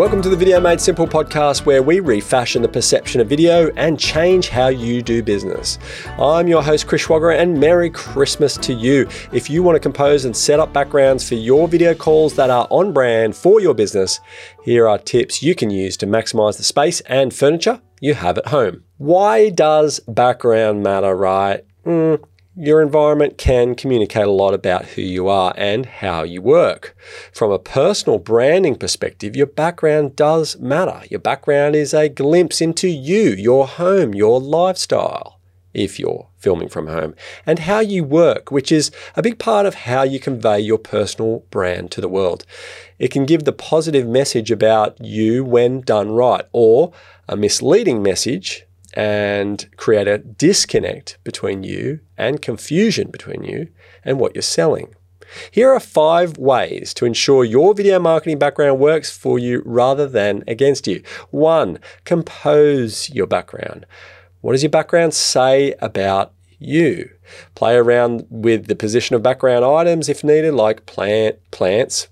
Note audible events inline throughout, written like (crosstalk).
Welcome to the Video Made Simple podcast, where we refashion the perception of video and change how you do business. I'm your host, Chris Schwager, and Merry Christmas to you. If you want to compose and set up backgrounds for your video calls that are on brand for your business, here are tips you can use to maximize the space and furniture you have at home. Why does background matter, right? Mm, your environment can communicate a lot about who you are and how you work. From a personal branding perspective, your background does matter. Your background is a glimpse into you, your home, your lifestyle, if you're filming from home, and how you work, which is a big part of how you convey your personal brand to the world. It can give the positive message about you when done right, or a misleading message and create a disconnect between you and confusion between you and what you're selling. Here are five ways to ensure your video marketing background works for you rather than against you. One, compose your background. What does your background say about you? Play around with the position of background items if needed, like plant, plants,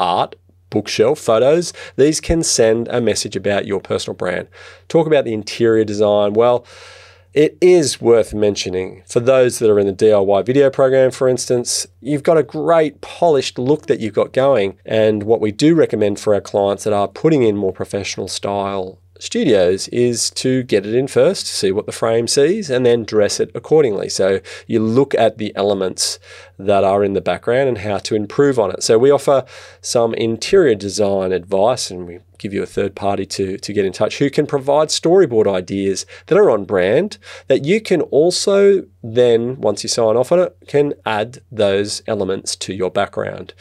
art, bookshelf photos, these can send a message about your personal brand. Talk about the interior design. Well, it is worth mentioning for those that are in the DIY video program, for instance, you've got a great polished look that you've got going. And what we do recommend for our clients that are putting in more professional style studios is to get it in first, see what the frame sees, and then dress it accordingly. So you look at the elements that are in the background and how to improve on it. So we offer some interior design advice and we give you a third party to, to get in touch who can provide storyboard ideas that are on brand that you can also then, once you sign off on it, can add those elements to your background.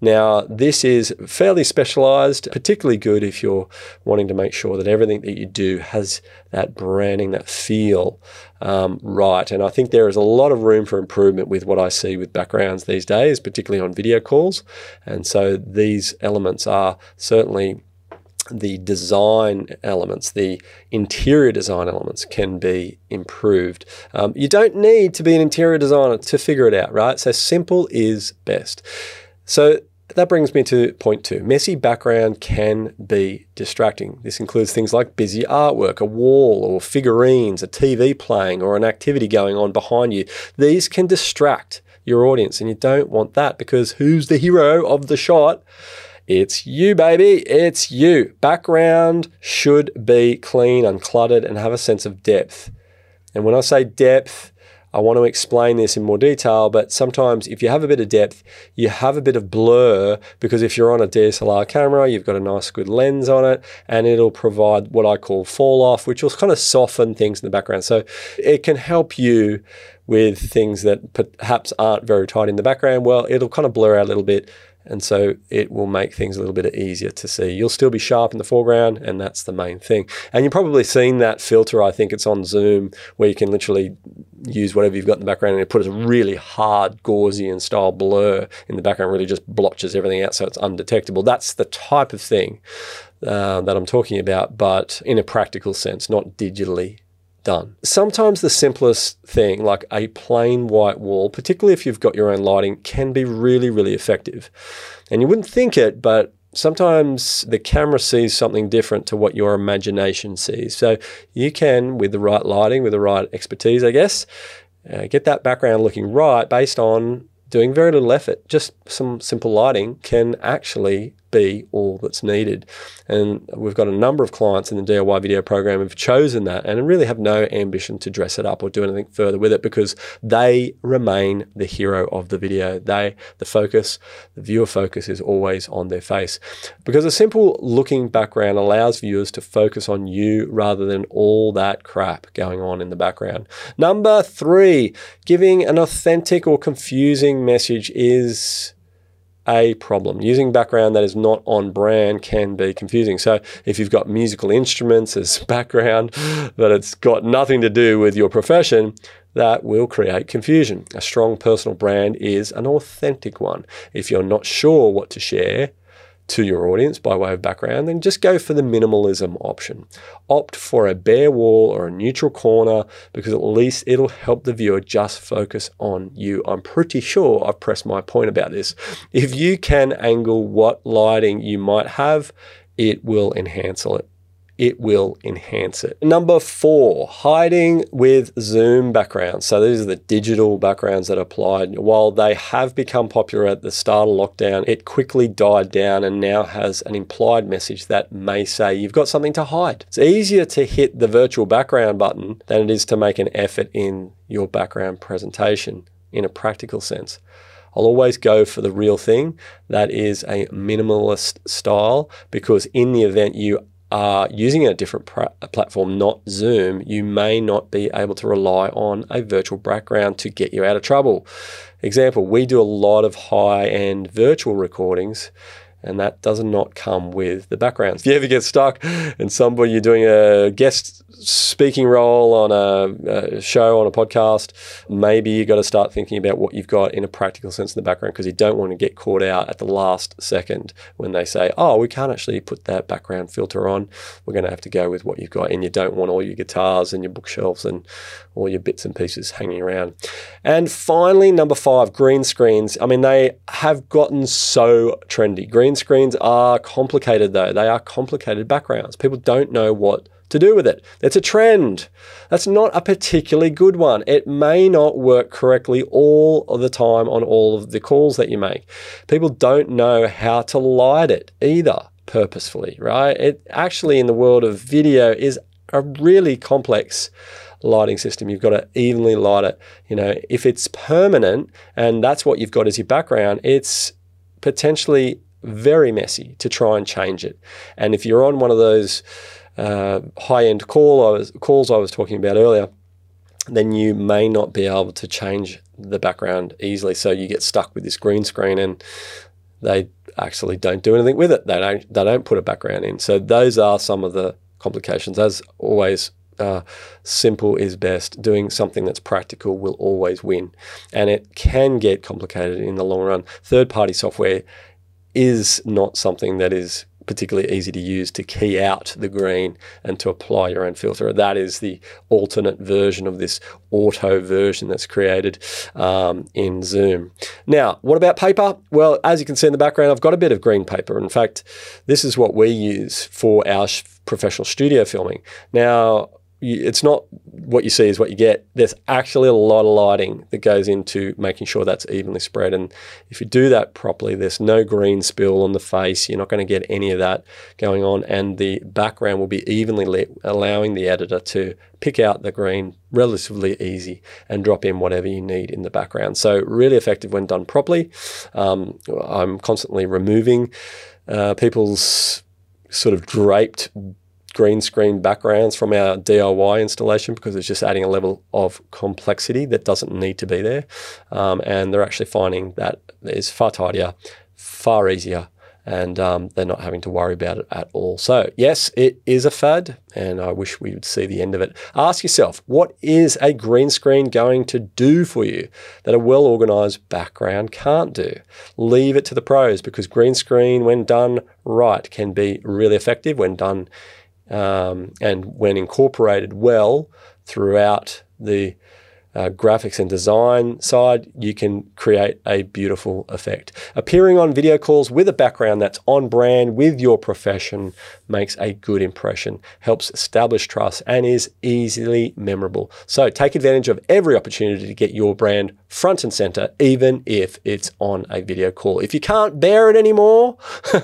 Now, this is fairly specialized, particularly good if you're wanting to make sure that everything that you do has that branding, that feel um, right. And I think there is a lot of room for improvement with what I see with backgrounds these days, particularly on video calls. And so these elements are certainly the design elements, the interior design elements can be improved. Um, you don't need to be an interior designer to figure it out, right? So simple is best. So that brings me to point two. Messy background can be distracting. This includes things like busy artwork, a wall or figurines, a TV playing, or an activity going on behind you. These can distract your audience, and you don't want that because who's the hero of the shot? It's you, baby. It's you. Background should be clean, uncluttered, and have a sense of depth. And when I say depth, I want to explain this in more detail, but sometimes if you have a bit of depth, you have a bit of blur because if you're on a DSLR camera, you've got a nice good lens on it and it'll provide what I call fall off, which will kind of soften things in the background. So it can help you with things that perhaps aren't very tight in the background. Well, it'll kind of blur out a little bit and so it will make things a little bit easier to see. You'll still be sharp in the foreground, and that's the main thing. And you've probably seen that filter, I think it's on Zoom, where you can literally use whatever you've got in the background and it puts a really hard Gaussian style blur in the background, really just blotches everything out so it's undetectable. That's the type of thing uh, that I'm talking about, but in a practical sense, not digitally done. Sometimes the simplest thing, like a plain white wall, particularly if you've got your own lighting, can be really, really effective. And you wouldn't think it, but sometimes the camera sees something different to what your imagination sees. So you can, with the right lighting, with the right expertise, I guess, uh, get that background looking right based on doing very little effort. Just some simple lighting can actually be all that's needed. And we've got a number of clients in the DIY video program who've chosen that and really have no ambition to dress it up or do anything further with it because they remain the hero of the video. They, the focus, the viewer focus is always on their face. Because a simple looking background allows viewers to focus on you rather than all that crap going on in the background. Number three, giving an authentic or confusing message is a problem. Using background that is not on brand can be confusing. So if you've got musical instruments as (laughs) background, but it's got nothing to do with your profession, that will create confusion. A strong personal brand is an authentic one. If you're not sure what to share, to your audience by way of background, then just go for the minimalism option. Opt for a bare wall or a neutral corner because at least it'll help the viewer just focus on you. I'm pretty sure I've pressed my point about this. If you can angle what lighting you might have, it will enhance it it will enhance it. Number four, hiding with Zoom backgrounds. So these are the digital backgrounds that applied. While they have become popular at the start of lockdown, it quickly died down and now has an implied message that may say you've got something to hide. It's easier to hit the virtual background button than it is to make an effort in your background presentation in a practical sense. I'll always go for the real thing. That is a minimalist style because in the event you are using a different pr- platform, not Zoom, you may not be able to rely on a virtual background to get you out of trouble. Example, we do a lot of high end virtual recordings and that does not come with the backgrounds. If you ever get stuck and somebody you're doing a guest speaking role on a, a show on a podcast, maybe you got to start thinking about what you've got in a practical sense in the background because you don't want to get caught out at the last second when they say, "Oh, we can't actually put that background filter on. We're going to have to go with what you've got," and you don't want all your guitars and your bookshelves and all your bits and pieces hanging around. And finally, number five, green screens. I mean, they have gotten so trendy. Green screens are complicated, though. They are complicated backgrounds. People don't know what to do with it. It's a trend. That's not a particularly good one. It may not work correctly all of the time on all of the calls that you make. People don't know how to light it either purposefully, right? It actually, in the world of video, is a really complex lighting system. You've got to evenly light it. You know, if it's permanent and that's what you've got as your background, it's potentially very messy to try and change it. And if you're on one of those uh, high-end call I was, calls I was talking about earlier, then you may not be able to change the background easily. So you get stuck with this green screen and they actually don't do anything with it. They don't they don't put a background in. So those are some of the complications. As always, uh, simple is best. Doing something that's practical will always win. And it can get complicated in the long run. Third party software is not something that is particularly easy to use to key out the green and to apply your own filter. That is the alternate version of this auto version that's created um, in Zoom. Now, what about paper? Well, as you can see in the background, I've got a bit of green paper. In fact, this is what we use for our professional studio filming. Now, it's not what you see is what you get. There's actually a lot of lighting that goes into making sure that's evenly spread. And if you do that properly, there's no green spill on the face. You're not going to get any of that going on. And the background will be evenly lit, allowing the editor to pick out the green relatively easy and drop in whatever you need in the background. So, really effective when done properly. Um, I'm constantly removing uh, people's sort of draped green screen backgrounds from our DIY installation because it's just adding a level of complexity that doesn't need to be there. Um, and they're actually finding that it's far tidier, far easier, and um, they're not having to worry about it at all. So, yes, it is a fad, and I wish we would see the end of it. Ask yourself, what is a green screen going to do for you that a well organized background can't do? Leave it to the pros because green screen, when done right, can be really effective when done um, and when incorporated well throughout the uh, graphics and design side, you can create a beautiful effect. Appearing on video calls with a background that's on brand with your profession makes a good impression, helps establish trust, and is easily memorable. So take advantage of every opportunity to get your brand front and center, even if it's on a video call. If you can't bear it anymore,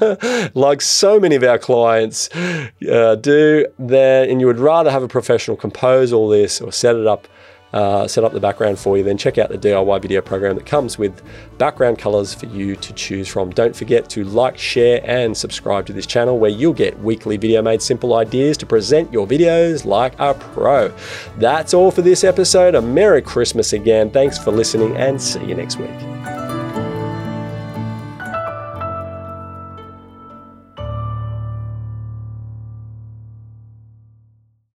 (laughs) like so many of our clients uh, do, then and you would rather have a professional compose all this or set it up uh, set up the background for you, then check out the DIY video program that comes with background colors for you to choose from. Don't forget to like, share, and subscribe to this channel where you'll get weekly video made simple ideas to present your videos like a pro. That's all for this episode. A Merry Christmas again. Thanks for listening and see you next week.